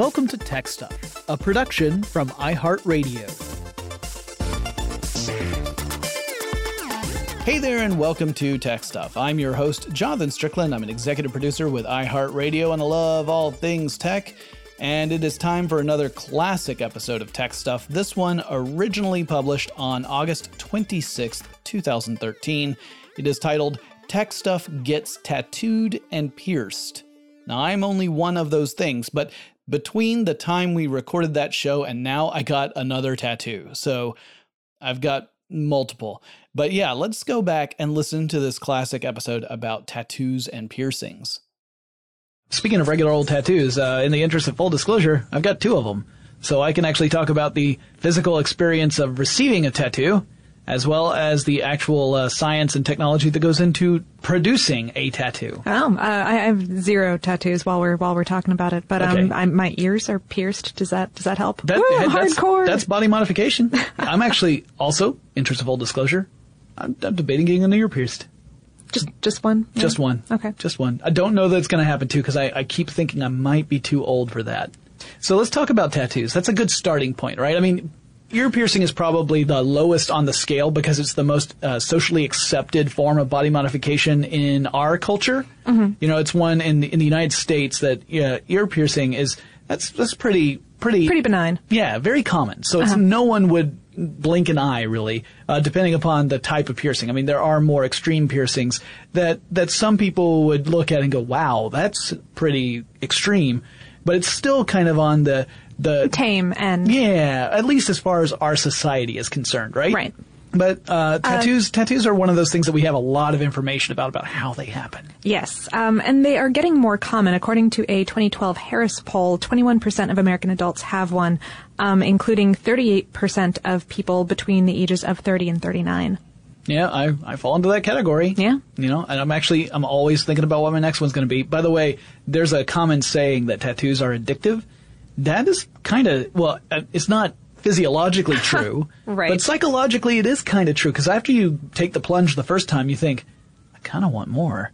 Welcome to Tech Stuff, a production from iHeartRadio. Hey there, and welcome to Tech Stuff. I'm your host, Jonathan Strickland. I'm an executive producer with iHeartRadio, and I love all things tech. And it is time for another classic episode of Tech Stuff. This one originally published on August 26th, 2013. It is titled Tech Stuff Gets Tattooed and Pierced. Now, I'm only one of those things, but between the time we recorded that show and now, I got another tattoo. So I've got multiple. But yeah, let's go back and listen to this classic episode about tattoos and piercings. Speaking of regular old tattoos, uh, in the interest of full disclosure, I've got two of them. So I can actually talk about the physical experience of receiving a tattoo as well as the actual uh, science and technology that goes into producing a tattoo. Oh, uh, I have zero tattoos while we're while we're talking about it, but okay. um, I, my ears are pierced. Does that does that help? That, Ooh, that's, hardcore. That's body modification. I'm actually also, interest of full disclosure, I'm, I'm debating getting an ear pierced. Just just one. Yeah. Just one. Okay. Just one. I don't know that it's going to happen too because I, I keep thinking I might be too old for that. So let's talk about tattoos. That's a good starting point, right? I mean, ear piercing is probably the lowest on the scale because it's the most uh, socially accepted form of body modification in our culture. Mm-hmm. You know, it's one in the, in the United States that uh, ear piercing is that's that's pretty pretty pretty benign. Yeah, very common. So it's uh-huh. no one would blink an eye really, uh, depending upon the type of piercing. I mean, there are more extreme piercings that that some people would look at and go, "Wow, that's pretty extreme," but it's still kind of on the the tame and yeah, at least as far as our society is concerned, right? Right. But uh, tattoos, uh, tattoos are one of those things that we have a lot of information about about how they happen. Yes, um, and they are getting more common. According to a 2012 Harris poll, 21% of American adults have one, um, including 38% of people between the ages of 30 and 39. Yeah, I, I fall into that category. Yeah. You know, and I'm actually, I'm always thinking about what my next one's going to be. By the way, there's a common saying that tattoos are addictive that is kind of well, uh, it's not physiologically true, right? But psychologically, it is kind of true because after you take the plunge the first time, you think, I kind of want more.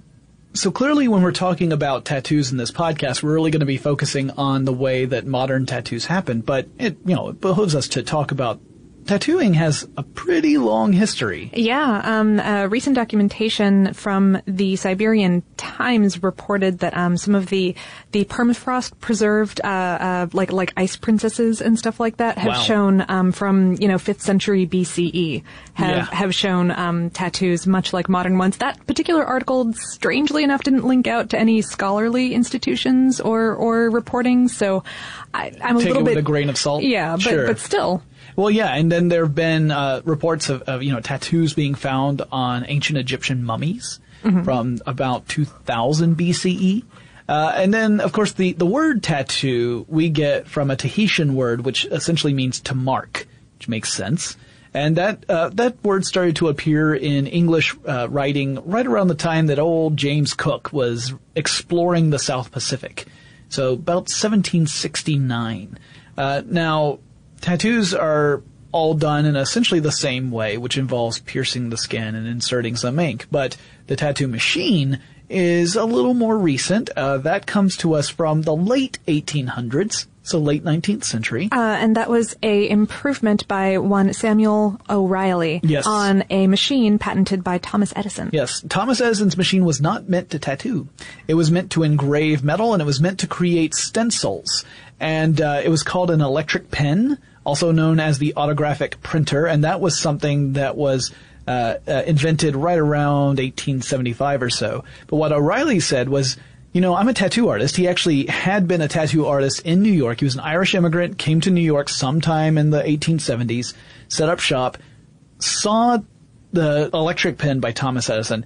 So clearly, when we're talking about tattoos in this podcast, we're really going to be focusing on the way that modern tattoos happen. But it, you know, it behooves us to talk about tattooing has a pretty long history. Yeah, um, uh, recent documentation from the Siberian Times reported that um, some of the the permafrost preserved, uh, uh, like like ice princesses and stuff like that, have wow. shown um, from you know fifth century BCE have yeah. have shown um, tattoos much like modern ones. That particular article, strangely enough, didn't link out to any scholarly institutions or or reporting. So I, am a little bit with a grain of salt. Yeah, but sure. but still. Well, yeah, and then there have been uh, reports of, of, you know tattoos being found on ancient Egyptian mummies mm-hmm. from about 2000 BCE. Uh, and then, of course, the, the word tattoo we get from a Tahitian word, which essentially means to mark, which makes sense. And that uh, that word started to appear in English uh, writing right around the time that old James Cook was exploring the South Pacific. So about 1769. Uh, now, Tattoos are all done in essentially the same way, which involves piercing the skin and inserting some ink. But the tattoo machine is a little more recent. Uh, that comes to us from the late 1800s, so late 19th century. Uh, and that was a improvement by one Samuel O'Reilly yes. on a machine patented by Thomas Edison. Yes, Thomas Edison's machine was not meant to tattoo. It was meant to engrave metal, and it was meant to create stencils. And uh, it was called an electric pen also known as the autographic printer, and that was something that was uh, uh, invented right around 1875 or so. But what O'Reilly said was, you know, I'm a tattoo artist. He actually had been a tattoo artist in New York. He was an Irish immigrant, came to New York sometime in the 1870s, set up shop, saw the electric pen by Thomas Edison.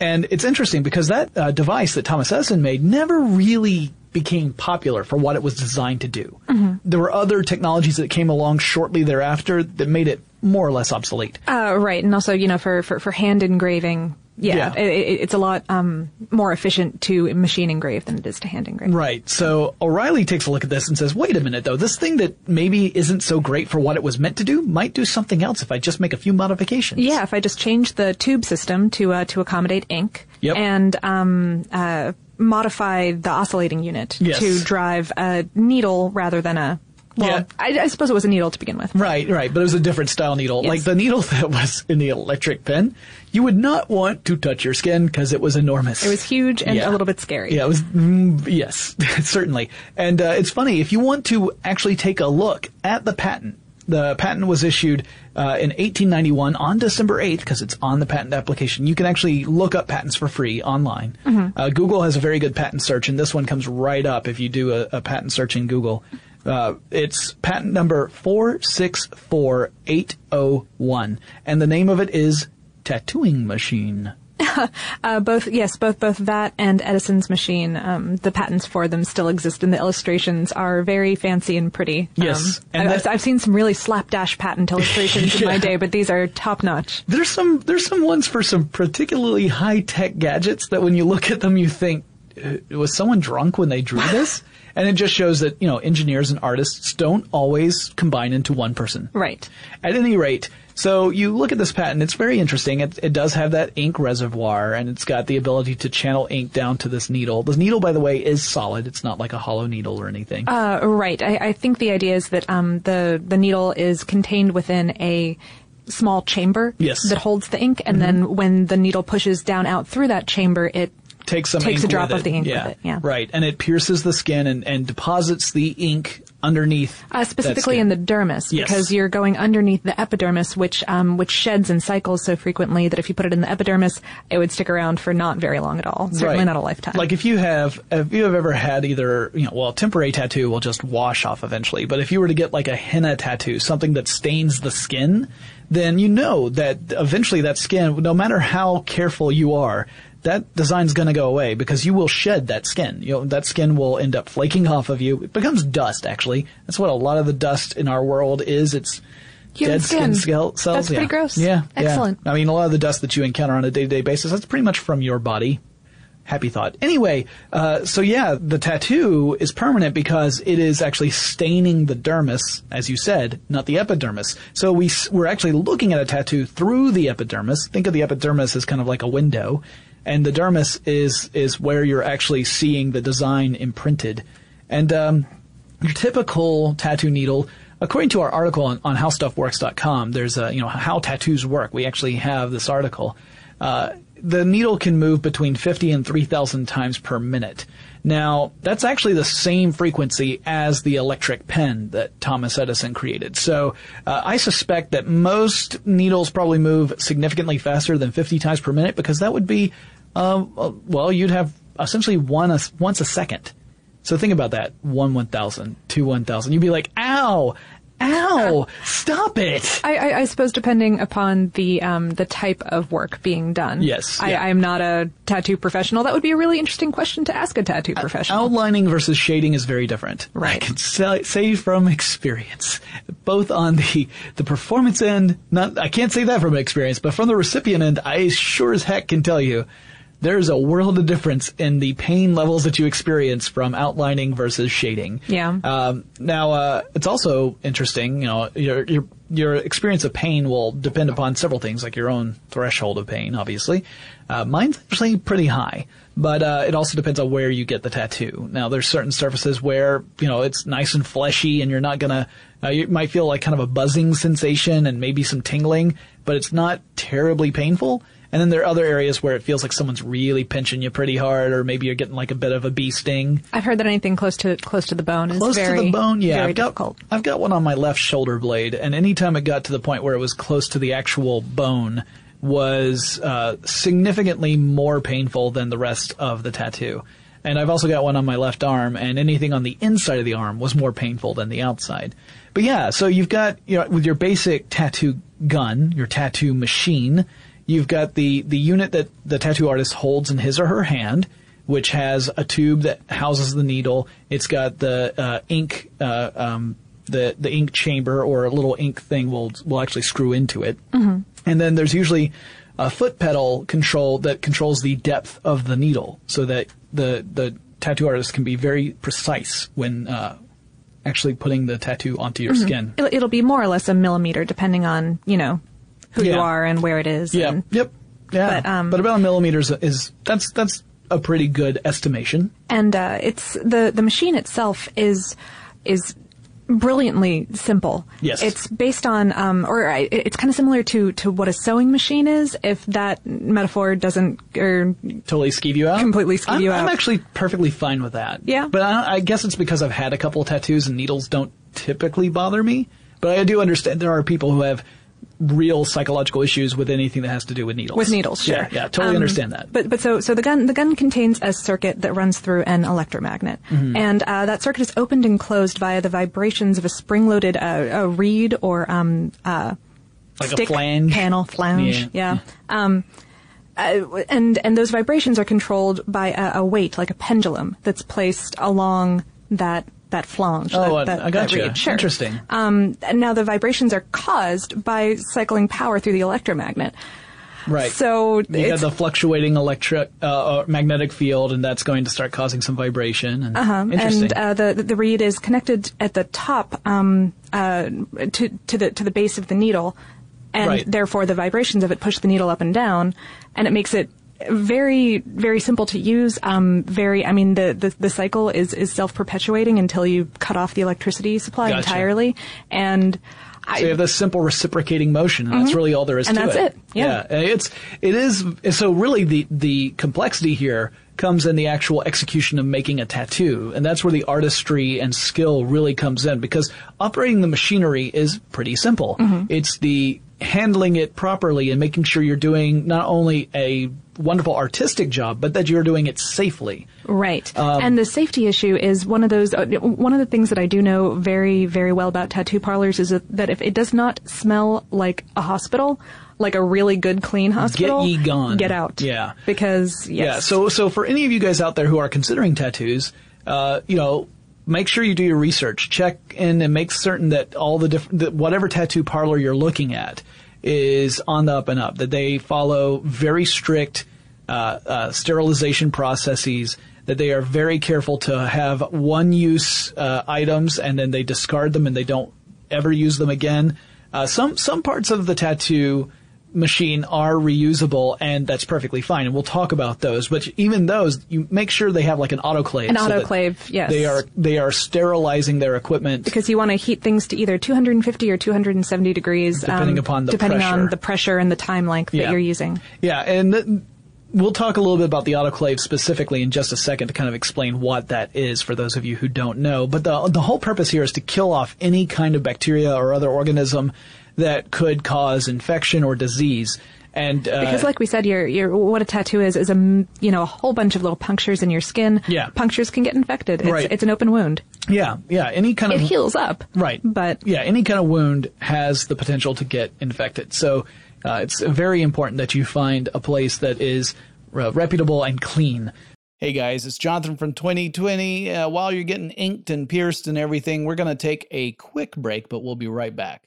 And it's interesting because that uh, device that Thomas Edison made never really became popular for what it was designed to do. Mm-hmm. There were other technologies that came along shortly thereafter that made it more or less obsolete. Uh, right, and also you know for, for, for hand engraving, Yeah, Yeah. It, it- it's a lot um, more efficient to machine engrave than it is to hand engrave. Right. So O'Reilly takes a look at this and says, wait a minute though, this thing that maybe isn't so great for what it was meant to do might do something else if I just make a few modifications. Yeah, if I just change the tube system to uh, to accommodate ink Yep. and um, uh, modify the oscillating unit Yes. to drive a needle rather than a well, Yeah. I, I suppose it was a needle to begin with. Right, right, but it was a different style needle. Yes. Like the needle that was in the electric pen, you would not want to touch your skin because it was enormous. It was huge and Yeah. a little bit scary. Yeah, it was, mm, yes, certainly. And uh, it's funny, if you want to actually take a look at the patent, the patent was issued uh, in 1891 on December 8th because it's on the patent application. You can actually look up patents for free online. Uh, Google has a very good patent search, and this one comes right up if you do a, a patent search in Google. Uh, it's patent number 464801, and the name of it is Tattooing Machine. Uh, both yes, both both that and Edison's machine. Um, the patents for them still exist, and the illustrations are very fancy and pretty. Yes, um, and I, that- I've seen some really slapdash patent illustrations in my day, but these are top notch. There's some there's some ones for some particularly high tech gadgets that when you look at them you think "Uh, was someone drunk when they drew this? and it just shows that you know engineers and artists don't always combine into one person. Right. At any rate, so you look at this patent, it's very interesting. It, it does have that ink reservoir and it's got the ability to channel ink down to this needle. This needle, by the way, is solid. It's not like a hollow needle or anything. Uh, right. I, I think the idea is that um, the the needle is contained within a small chamber Yes. that holds the ink, and then when the needle pushes down out through that chamber, it takes some takes a drop of the ink yeah. with it, yeah. Right. And it pierces the skin and, and deposits the ink underneath. Uh, specifically in the dermis, Yes. because you're going underneath the epidermis, which um, which sheds and cycles so frequently that if you put it in the epidermis, it would stick around for not very long at all. Certainly Right. not a lifetime. Like if you have, if you have ever had either, you know, well, a temporary tattoo will just wash off eventually. But if you were to get like a henna tattoo, something that stains the skin, then you know that eventually that skin, no matter how careful you are, that design's going to go away because you will shed that skin. You know, that skin will end up flaking off of you. It becomes dust, actually. That's what a lot of the dust in our world is. It's Human dead skin. skin cells. That's pretty gross. Yeah, yeah. Excellent. I mean, a lot of the dust that you encounter on a day-to-day basis, that's pretty much from your body. Happy thought. Anyway, uh, so yeah, the tattoo is permanent because it is actually staining the dermis, as you said, not the epidermis. So we we're actually looking at a tattoo through the epidermis. Think of the epidermis as kind of like a window, and the dermis is is where you're actually seeing the design imprinted. And um, your typical tattoo needle, according to our article on, on howstuffworks.com, there's a, you know, how tattoos work. We actually have this article. Uh, the needle can move between 50 and 3,000 times per minute. Now, that's actually the same frequency as the electric pen that Thomas Edison created. So, uh, I suspect that most needles probably move significantly faster than 50 times per minute because that would be, um, uh, well, you'd have essentially one a, once a second. So think about that. One one thousand, two one thousand. You'd be like, ow, ow, stop it. I, I, I suppose depending upon the um, the type of work being done. Yes, I, yeah. I'm not a tattoo professional. That would be a really interesting question to ask a tattoo professional. Outlining versus shading is very different. Right. I can say, say from experience, both on the the performance end. Not, I can't say that from experience, but from the recipient end, I sure as heck can tell you. There's a world of difference in the pain levels that you experience from outlining versus shading. Yeah. Um, now, uh, it's also interesting, you know, your, your, your experience of pain will depend upon several things, like your own threshold of pain, obviously. Uh, mine's actually pretty high, but, uh, it also depends on where you get the tattoo. Now, there's certain surfaces where, you know, it's nice and fleshy and you're not gonna, uh, you might feel like kind of a buzzing sensation and maybe some tingling, but it's not terribly painful. And then there are other areas where it feels like someone's really pinching you pretty hard, or maybe you're getting like a bit of a bee sting. I've heard that anything close to close to the bone is Close very to the bone, yeah. I've got, difficult. I've got one on my left shoulder blade, and anytime it got to the point where it was close to the actual bone, was uh, significantly more painful than the rest of the tattoo. And I've also got one on my left arm, and anything on the inside of the arm was more painful than the outside. But yeah, so you've got you know with your basic tattoo gun, your tattoo machine, you've got the the unit that the tattoo artist holds in his or her hand, which has a tube that houses the needle. It's got the uh, ink, uh, um, the the ink chamber or a little ink thing will will actually screw into it. And then there's usually a foot pedal control that controls the depth of the needle, so that the the tattoo artist can be very precise when uh, actually putting the tattoo onto your mm-hmm. skin. It'll, it'll, be more or less a millimeter, depending on you know who yeah. you are and where it is. Yeah. And, yep. Yeah. But, um, but about a millimeter is that's that's a pretty good estimation. And uh, it's the the machine itself is is brilliantly simple. Yes. It's based on, um, or it's kind of similar to, to what a sewing machine is, if that metaphor doesn't, or totally skeeve you out? Completely skeeve I'm, you out. I'm actually perfectly fine with that. Yeah. But I, I guess it's because I've had a couple of tattoos and needles don't typically bother me. But I do understand there are people who have real psychological issues with anything that has to do with needles. With needles, sure. Yeah, yeah totally um, understand that. But but so so the gun the gun contains a circuit that runs through an electromagnet, mm-hmm. and uh, that circuit is opened and closed via the vibrations of a spring-loaded uh, a reed or um uh like stick a flange panel flange. Yeah. yeah. Um, uh, and and those vibrations are controlled by a, a weight like a pendulum that's placed along that that flange. Oh, that, that, I got you. Sure. Interesting. Um, now the vibrations are caused by cycling power through the electromagnet. Right. So you got the fluctuating electric uh, uh, magnetic field, and that's going to start causing some vibration. And, uh-huh. Interesting. And uh, the the reed is connected at the top um, uh, to to the to the base of the needle, and right. therefore the vibrations of it push the needle up and down, and it makes it very very simple to use um, very i mean the, the, the cycle is is self-perpetuating until you cut off the electricity supply gotcha. entirely and so you have this simple reciprocating motion, and mm-hmm. that's really all there is and to it. And that's it. Yeah. yeah. It's, it is, so really the, the complexity here comes in the actual execution of making a tattoo. And that's where the artistry and skill really comes in because operating the machinery is pretty simple. Mm-hmm. It's the handling it properly and making sure you're doing not only a wonderful artistic job, but that you're doing it safely. Right. Um, and the safety issue is one of those, uh, one of the things that I do know very, very well about tattoo parlors is that if it does not smell like a hospital, like a really good clean hospital, get ye gone. Get out. Yeah. Because, yes. Yeah. So, so for any of you guys out there who are considering tattoos, uh, you know, make sure you do your research. Check in and make certain that all the different, whatever tattoo parlor you're looking at is on the up and up, that they follow very strict uh, uh, sterilization processes, that they are very careful to have one use uh, items and then they discard them and they don't ever use them again. Uh, some some parts of the tattoo machine are reusable and that's perfectly fine and we'll talk about those but even those you make sure they have like an autoclave an so autoclave yes they are they are sterilizing their equipment because you want to heat things to either 250 or 270 degrees depending um, upon the depending pressure. on the pressure and the time length yeah. that you're using yeah and th- We'll talk a little bit about the autoclave specifically in just a second to kind of explain what that is for those of you who don't know. But the the whole purpose here is to kill off any kind of bacteria or other organism that could cause infection or disease. And uh, because, like we said, your your what a tattoo is is a you know a whole bunch of little punctures in your skin. Yeah, punctures can get infected. It's, right. it's an open wound. Yeah, yeah. Any kind it of it heals up. Right, but yeah, any kind of wound has the potential to get infected. So uh, it's very important that you find a place that is uh, reputable and clean. Hey guys, it's Jonathan from 2020. Uh, while you're getting inked and pierced and everything, we're going to take a quick break, but we'll be right back.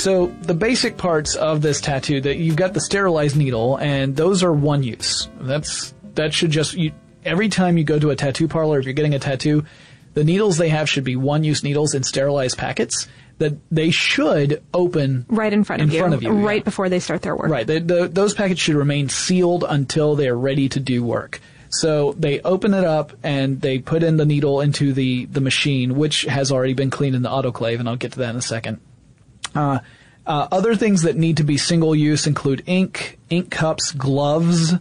So the basic parts of this tattoo that you've got the sterilized needle and those are one use. That's that should just you, every time you go to a tattoo parlor if you're getting a tattoo, the needles they have should be one use needles in sterilized packets that they should open right in front of in you, front of you right yeah. before they start their work. Right. The, the, those packets should remain sealed until they are ready to do work. So they open it up and they put in the needle into the, the machine, which has already been cleaned in the autoclave, and I'll get to that in a second. Uh, uh, other things that need to be single use include ink, ink cups, gloves.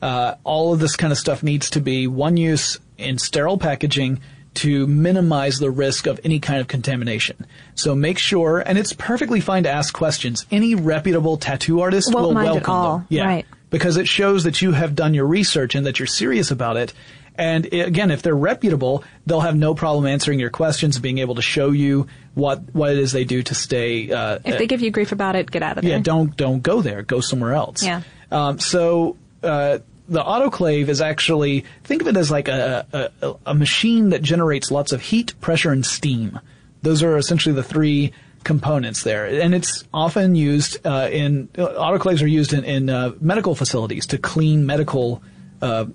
Uh, all of this kind of stuff needs to be one use in sterile packaging to minimize the risk of any kind of contamination. So make sure, and it's perfectly fine to ask questions. Any reputable tattoo artist Won't will welcome them. Yeah, right. because it shows that you have done your research and that you're serious about it. And again, if they're reputable, they'll have no problem answering your questions, being able to show you what what it is they do to stay. Uh, if they give you grief about it, get out of there. Yeah, don't don't go there. Go somewhere else. Yeah. Um, so uh, the autoclave is actually think of it as like a, a, a machine that generates lots of heat, pressure, and steam. Those are essentially the three components there, and it's often used uh, in autoclaves are used in, in uh, medical facilities to clean medical uh,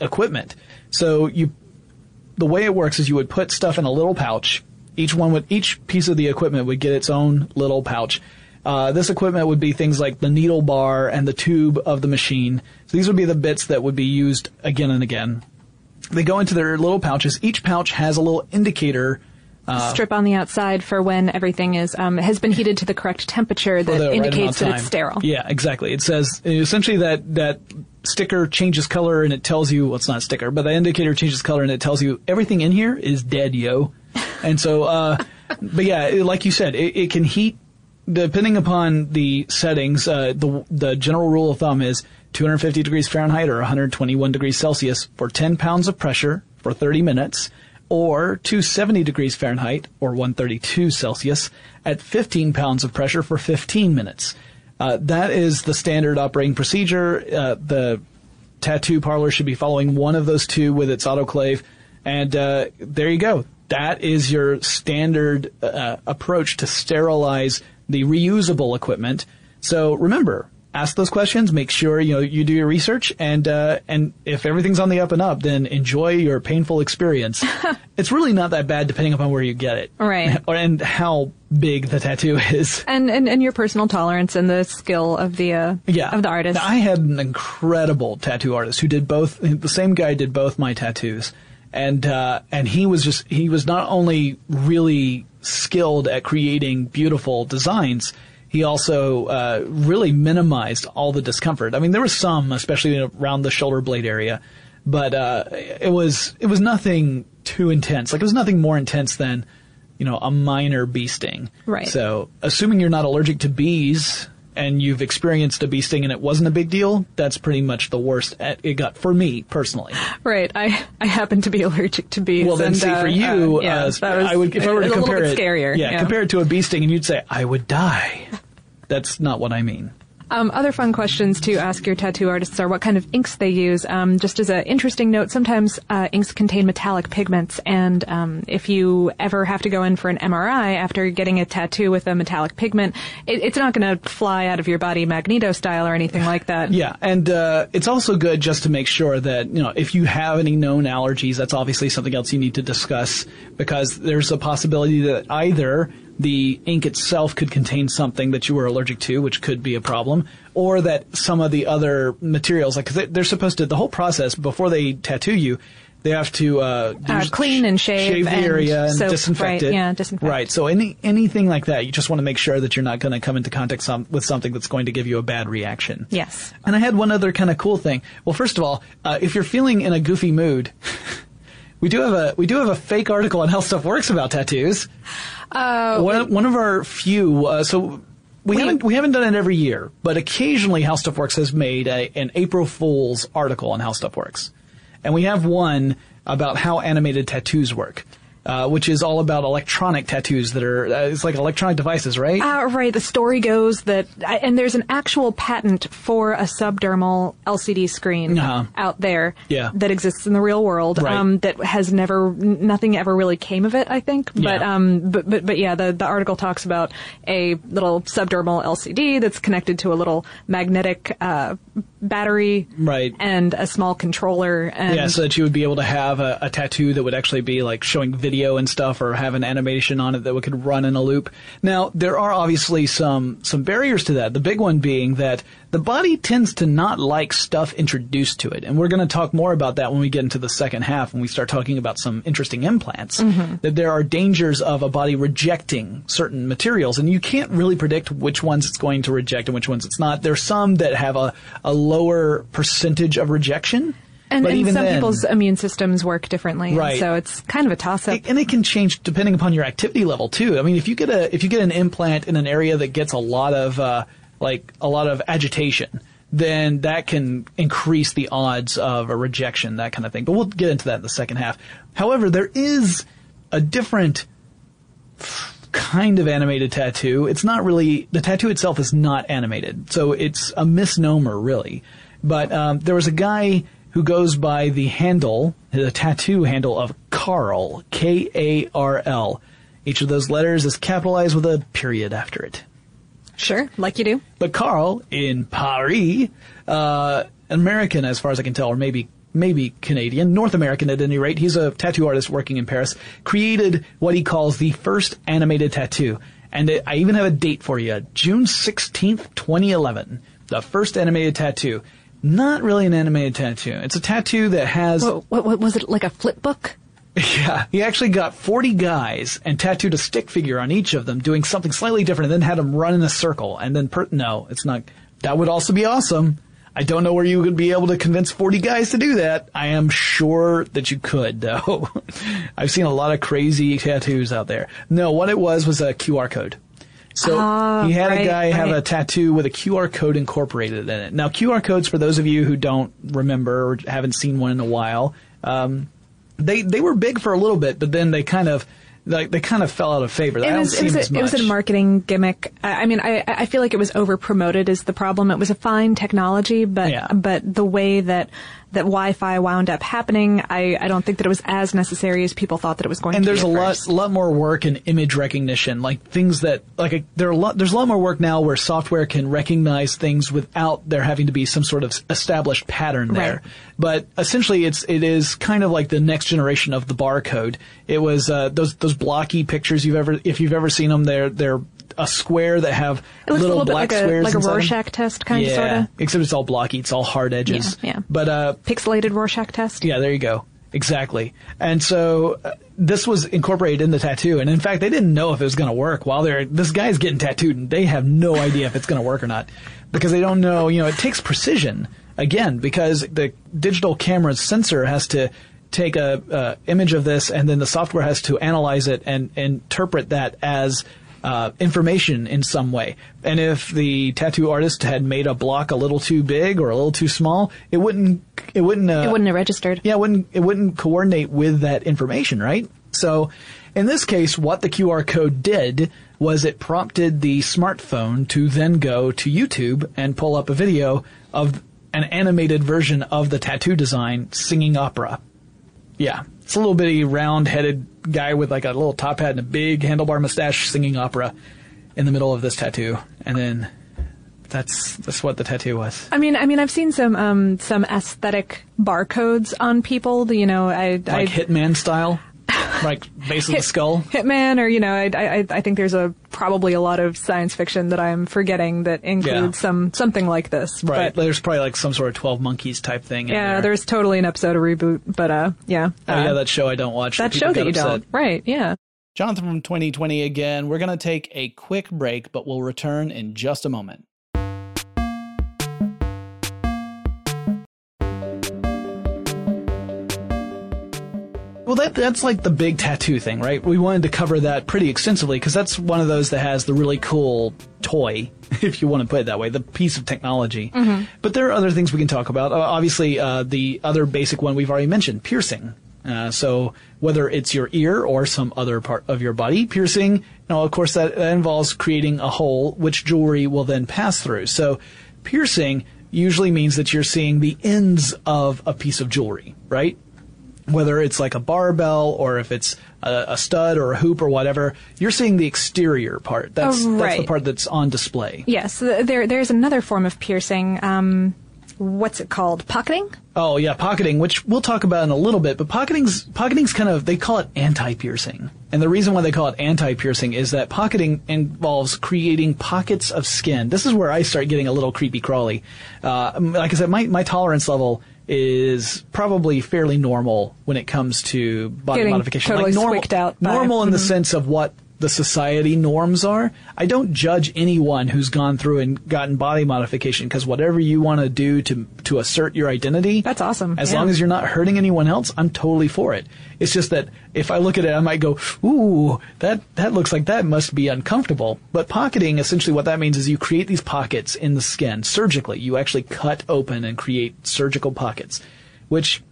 equipment. So you, the way it works is you would put stuff in a little pouch. Each one would each piece of the equipment would get its own little pouch. Uh, this equipment would be things like the needle bar and the tube of the machine. So these would be the bits that would be used again and again. They go into their little pouches. Each pouch has a little indicator uh, strip on the outside for when everything is um, has been heated to the correct temperature that indicates that it's sterile. Yeah, exactly. It says essentially that that sticker changes color and it tells you well, it's not a sticker, but the indicator changes color and it tells you everything in here is dead, yo. and so, uh, but yeah, like you said, it, it, can heat depending upon the settings. Uh, the the general rule of thumb is 250 degrees Fahrenheit or 121 degrees Celsius for 10 pounds of pressure for 30 minutes or 270 degrees Fahrenheit or 132 Celsius at 15 pounds of pressure for 15 minutes. Uh, that is the standard operating procedure. Uh, the tattoo parlor should be following one of those two with its autoclave. And uh, there you go. That is your standard uh, approach to sterilize the reusable equipment. So remember, ask those questions. Make sure you know you do your research, and uh, and if everything's on the up and up, then enjoy your painful experience. it's really not that bad, depending upon where you get it, right, or and how big the tattoo is, and and, and your personal tolerance and the skill of the uh, yeah of the artist. Now, I had an incredible tattoo artist who did both. The same guy did both my tattoos, and uh, and he was just he was not only really skilled at creating beautiful designs he also uh, really minimized all the discomfort. I mean, there was some, especially around the shoulder blade area, but uh, it was it was nothing too intense. Like it was nothing more intense than you know a minor bee sting. Right. So, assuming you're not allergic to bees and you've experienced a bee sting and it wasn't a big deal, that's pretty much the worst it got for me personally. Right. I, I happen to be allergic to bees. Well, then and, see, for uh, you, uh, yeah, uh, I would if I were to compare it, scarier. Yeah, yeah, compare it to a bee sting, and you'd say I would die. That's not what I mean. Um, other fun questions to ask your tattoo artists are what kind of inks they use. Um, just as an interesting note, sometimes uh, inks contain metallic pigments, and um, if you ever have to go in for an MRI after getting a tattoo with a metallic pigment, it, it's not going to fly out of your body Magneto style or anything like that. Yeah, and uh, it's also good just to make sure that you know if you have any known allergies, that's obviously something else you need to discuss because there's a possibility that either the ink itself could contain something that you were allergic to, which could be a problem, or that some of the other materials, like they, they're supposed to, the whole process before they tattoo you, they have to uh, uh, clean and shave, shave the and area and soap, disinfect right, it. Yeah, disinfect. Right. So any anything like that, you just want to make sure that you're not going to come into contact some, with something that's going to give you a bad reaction. Yes. And I had one other kind of cool thing. Well, first of all, uh, if you're feeling in a goofy mood. we do have a we do have a fake article on how stuff works about tattoos. Uh, one, one of our few. Uh, so we, we, haven't we haven't done it every year, but occasionally How Stuff Works has made a, an April Fool's article on How Stuff Works, and we have one about how animated tattoos work uh, which is all about electronic tattoos that are uh, it's like electronic devices, right? Uh, right. The story goes that, and there's an actual patent for a subdermal LCD screen uh-huh. out there yeah. that exists in the real world right. um, that has never nothing ever really came of it. I think, but yeah. um, but but but yeah, the the article talks about a little subdermal LCD that's connected to a little magnetic uh, battery, right, and a small controller. And yeah, so that you would be able to have a, a tattoo that would actually be like showing video video and stuff or have an animation on it that we could run in a loop. Now, there are obviously some, some barriers to that. The big one being that the body tends to not like stuff introduced to it. And we're going to talk more about that when we get into the second half, when we start talking about some interesting implants. Mm-hmm. That there are dangers of a body rejecting certain materials, and you can't really predict which ones it's going to reject and which ones it's not. There's some that have a, a lower percentage of rejection. And, but and even some then, people's immune systems work differently, Right. so it's kind of a toss up. and it can change depending upon your activity level too. I mean, if you get a if you get an implant in an area that gets a lot of uh, like a lot of agitation, then that can increase the odds of a rejection, that kind of thing. But we'll get into that in the second half. However, there is a different kind of animated tattoo. It's not really the tattoo itself is not animated, so it's a misnomer really But um, there was a guy who goes by the handle, the tattoo handle of Karl, K A R L. Each of those letters is capitalized with a period after it. Sure, like you do. But Karl in Paris, uh, American as far as I can tell, or maybe maybe Canadian, North American at any rate. He's a tattoo artist working in Paris. Created what he calls the first animated tattoo, and it, I even have a date for you: June sixteenth, twenty eleven. The first animated tattoo. Not really an animated tattoo. It's a tattoo that has. What, what, what was it like a flip book? Yeah, he actually got 40 guys and tattooed a stick figure on each of them, doing something slightly different, and then had them run in a circle. And then, per- no, it's not. That would also be awesome. I don't know where you would be able to convince 40 guys to do that. I am sure that you could, though. I've seen a lot of crazy tattoos out there. No, what it was was a QR code. So Ah, he had right, a guy have right. a tattoo with a QR code incorporated in it. Now, QR codes, for those of you who don't remember or haven't seen one in a while, um, they they were big for a little bit, but then they kind of like they kind of fell out of favor. It was, it, was a, it was a marketing gimmick. I I mean, I, I feel like it was over promoted is the problem. It was a fine technology, but Yeah. but the way that that Wi-Fi wound up happening, I, I don't think that it was as necessary as people thought that it was going and to And there's a lot, lot more work in image recognition, like things that, like a, there are a lot, there's a lot more work now where software can recognize things without there having to be some sort of established pattern there. Right. But essentially, it's it is kind of like the next generation of the barcode. It was uh, those those blocky pictures you've ever, if you've ever seen them, they're they're a square that have It looks a little little bit black like a squares like a inside 'em. Rorschach test kind yeah, of sort of except it's all blocky. It's all hard edges. Yeah, yeah. But uh, pixelated Rorschach test. yeah, there you go. Exactly. And so uh, this was incorporated in the tattoo. And in fact, they didn't know if it was going to work while they're, this guy's getting tattooed and they have no idea if it's going to work or not because they don't know, you know, it takes precision again because the digital camera's sensor has to take a, uh, image of this and then the software has to analyze it and, interpret that as uh, information in some way. And if the tattoo artist had made a block a little too big or a little too small, it wouldn't, it wouldn't, uh, It wouldn't have registered. yeah, it wouldn't it wouldn't coordinate with that information, right? So, in this case, what the QR code did was it prompted the smartphone to then go to YouTube and pull up a video of an animated version of the tattoo design singing opera. Yeah, it's a little bitty round-headed guy with like a little top hat and a big handlebar mustache singing opera in the middle of this tattoo, and then that's that's what the tattoo was. I mean, I mean, I've seen some um, some aesthetic barcodes on people. You know, I, Like I Hitman style, like base of the skull. Hitman, or you know, I, I, I think there's a probably a lot of science fiction that I'm forgetting that includes Yeah. some something like this. Right. But, There's probably like some sort of Twelve Monkeys type thing. in yeah, there. there's totally an episode of reboot, but uh, yeah, Oh uh, yeah, that show I don't watch. that show that you upset. don't, right? Yeah. Jonathan from 2020 again. We're gonna take a quick break, but we'll return in just a moment. Well, that that's like the big tattoo thing, right? We wanted to cover that pretty extensively because that's one of those that has the really cool toy, if you want to put it that way, the piece of technology. But there are other things we can talk about. Uh, obviously, uh, the other basic one we've already mentioned, piercing. Uh, so whether it's your ear or some other part of your body, piercing, you know, of course that, that involves creating a hole which jewelry will then pass through. So piercing usually means that you're seeing the ends of a piece of jewelry, right? Whether it's like a barbell or if it's a, a stud or a hoop or whatever, you're seeing the exterior part. That's, Oh, that's the part that's on display. Yes, there there's another form of piercing. Um, what's it called? Pocketing. Oh yeah, pocketing, which we'll talk about in a little bit, but pocketing's, pocketing's kind of, they call it anti-piercing. And the reason why they call it anti-piercing is that pocketing involves creating pockets of skin. This is where I start getting a little creepy crawly. Uh, like I said, my, my tolerance level is probably fairly normal when it comes to body Getting modification. totally like normal, out normal in the Mhm. sense of what the society norms are. I don't judge anyone who's gone through and gotten body modification because whatever you want to do to to assert your identity, That's awesome, As yeah. long as you're not hurting anyone else, I'm totally for it. It's just that if I look at it, I might go, "Ooh, that that looks like that must be uncomfortable." But pocketing, essentially, what that means is you create these pockets in the skin surgically. You actually cut open and create surgical pockets, which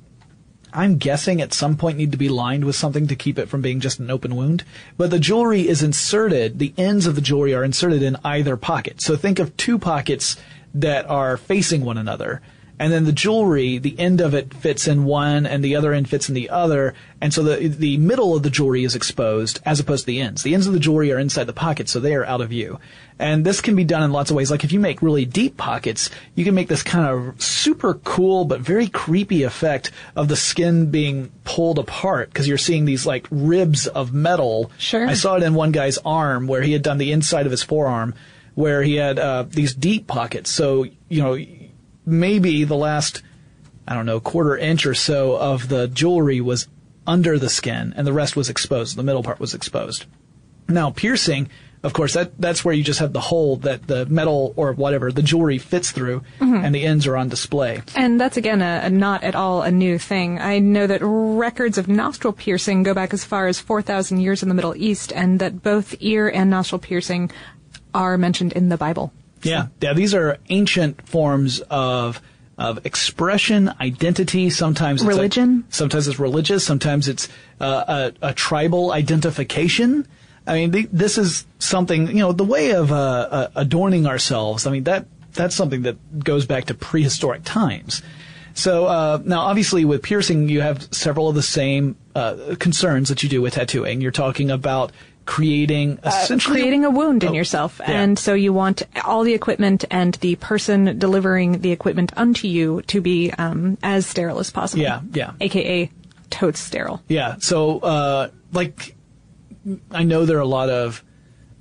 I'm guessing at some point need to be lined with something to keep it from being just an open wound. But the jewelry is inserted, the ends of the jewelry are inserted in either pocket. So think of two pockets that are facing one another. and then the jewelry, the end of it fits in one and the other end fits in the other. And so the, the middle of the jewelry is exposed as opposed to the ends. The ends of the jewelry are inside the pocket, so they are out of view. And this can be done in lots of ways. Like if you make really deep pockets, you can make this kind of super cool but very creepy effect of the skin being pulled apart because you're seeing these like ribs of metal. Sure. I saw it in one guy's arm where he had done the inside of his forearm where he had uh, these deep pockets. So, you know, maybe the last, I don't know, quarter inch or so of the jewelry was under the skin and the rest was exposed. The middle part was exposed. Now, piercing, of course, that, that's where you just have the hole that the metal or whatever, the jewelry fits through mm-hmm. and the ends are on display. And that's again a, a, not at all a new thing. I know that records of nostril piercing go back as far as 4,000 years in the Middle East and that both ear and nostril piercing are mentioned in the Bible. Yeah, yeah. These are ancient forms of of expression, identity. Sometimes it's religion. A, sometimes it's religious. Sometimes it's uh, a, a, tribal identification. I mean, th- this is something you know the way of uh, uh, adorning ourselves. I mean that that's something that goes back to prehistoric times. So uh, now, obviously, with piercing, you have several of the same uh, concerns that you do with tattooing. You're talking about creating uh, essentially creating a wound in oh, yourself yeah. and so you want all the equipment and the person delivering the equipment unto you to be um, as sterile as possible yeah yeah aka totes sterile yeah so uh, like i know there are a lot of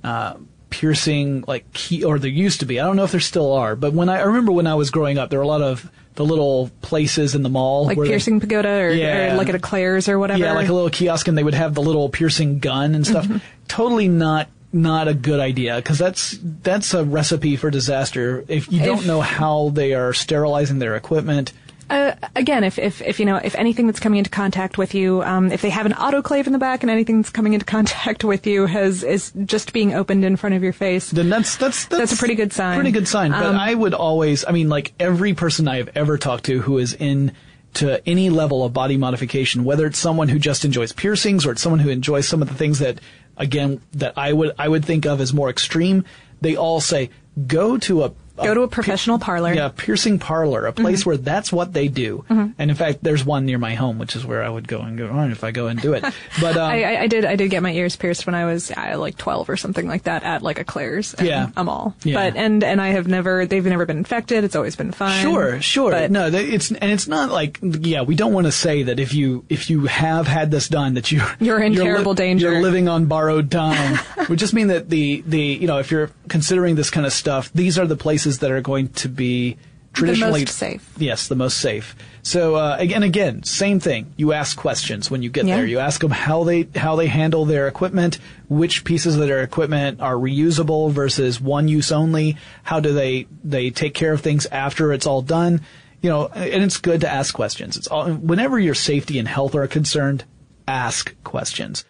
uh, piercing like key or there used to be i don't know if there still are but when i, I remember when i was growing up there were a lot of the little places in the mall. Like Piercing they, Pagoda or, yeah. or, like at a Claire's or whatever. Yeah, like a little kiosk and they would have the little piercing gun and stuff. Mm-hmm. Totally not not a good idea because that's that's a recipe for disaster if you don't if, know how they are sterilizing their equipment uh, again, if, if, if, you know, if anything that's coming into contact with you, um, if they have an autoclave in the back and anything that's coming into contact with you has, is just being opened in front of your face. Then that's, that's, that's, that's a pretty good sign. Pretty good sign. But um, I would always, I mean, like every person I have ever talked to who is in to any level of body modification, whether it's someone who just enjoys piercings or it's someone who enjoys some of the things that, again, that I would, I would think of as more extreme, they all say, go to a Go to a professional parlor. Yeah, piercing parlor, a place mm-hmm. where that's what they do. Mm-hmm. And in fact, there's one near my home, which is where I would go and go on if I go and do it. But um, I, I, did, I did get my ears pierced when I was uh, like 12 or something like that at like a Claire's. Yeah, a mall. Yeah. But and and I have never, they've never been infected. It's always been fine. Sure, sure. But, no, it's and it's not like yeah, we don't want to say that if you if you have had this done that you you're in you're terrible li- danger. You're living on borrowed time. would just mean that the the you know if you're considering this kind of stuff, these are the places that are going to to be traditionally the most safe. Yes, the most safe. So uh, again, again, same thing. You ask questions when you get yeah. there. You ask them how they how they handle their equipment, which pieces of their equipment are reusable versus one use only. How do they they take care of things after it's all done? You know, and it's good to ask questions. It's all whenever your safety and health are concerned, ask questions.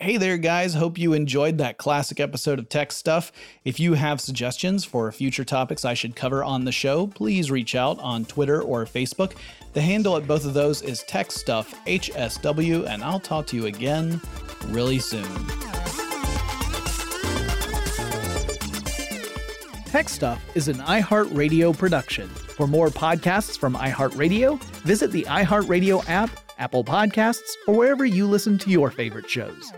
Hey there, guys. Hope you enjoyed that classic episode of Tech Stuff. If you have suggestions for future topics I should cover on the show, please reach out on Twitter or Facebook. The handle at both of those is Tech Stuff HSW, and I'll talk to you again really soon. Tech Stuff is an iHeartRadio production. For more podcasts from iHeartRadio, visit the iHeartRadio app, Apple Podcasts, or wherever you listen to your favorite shows.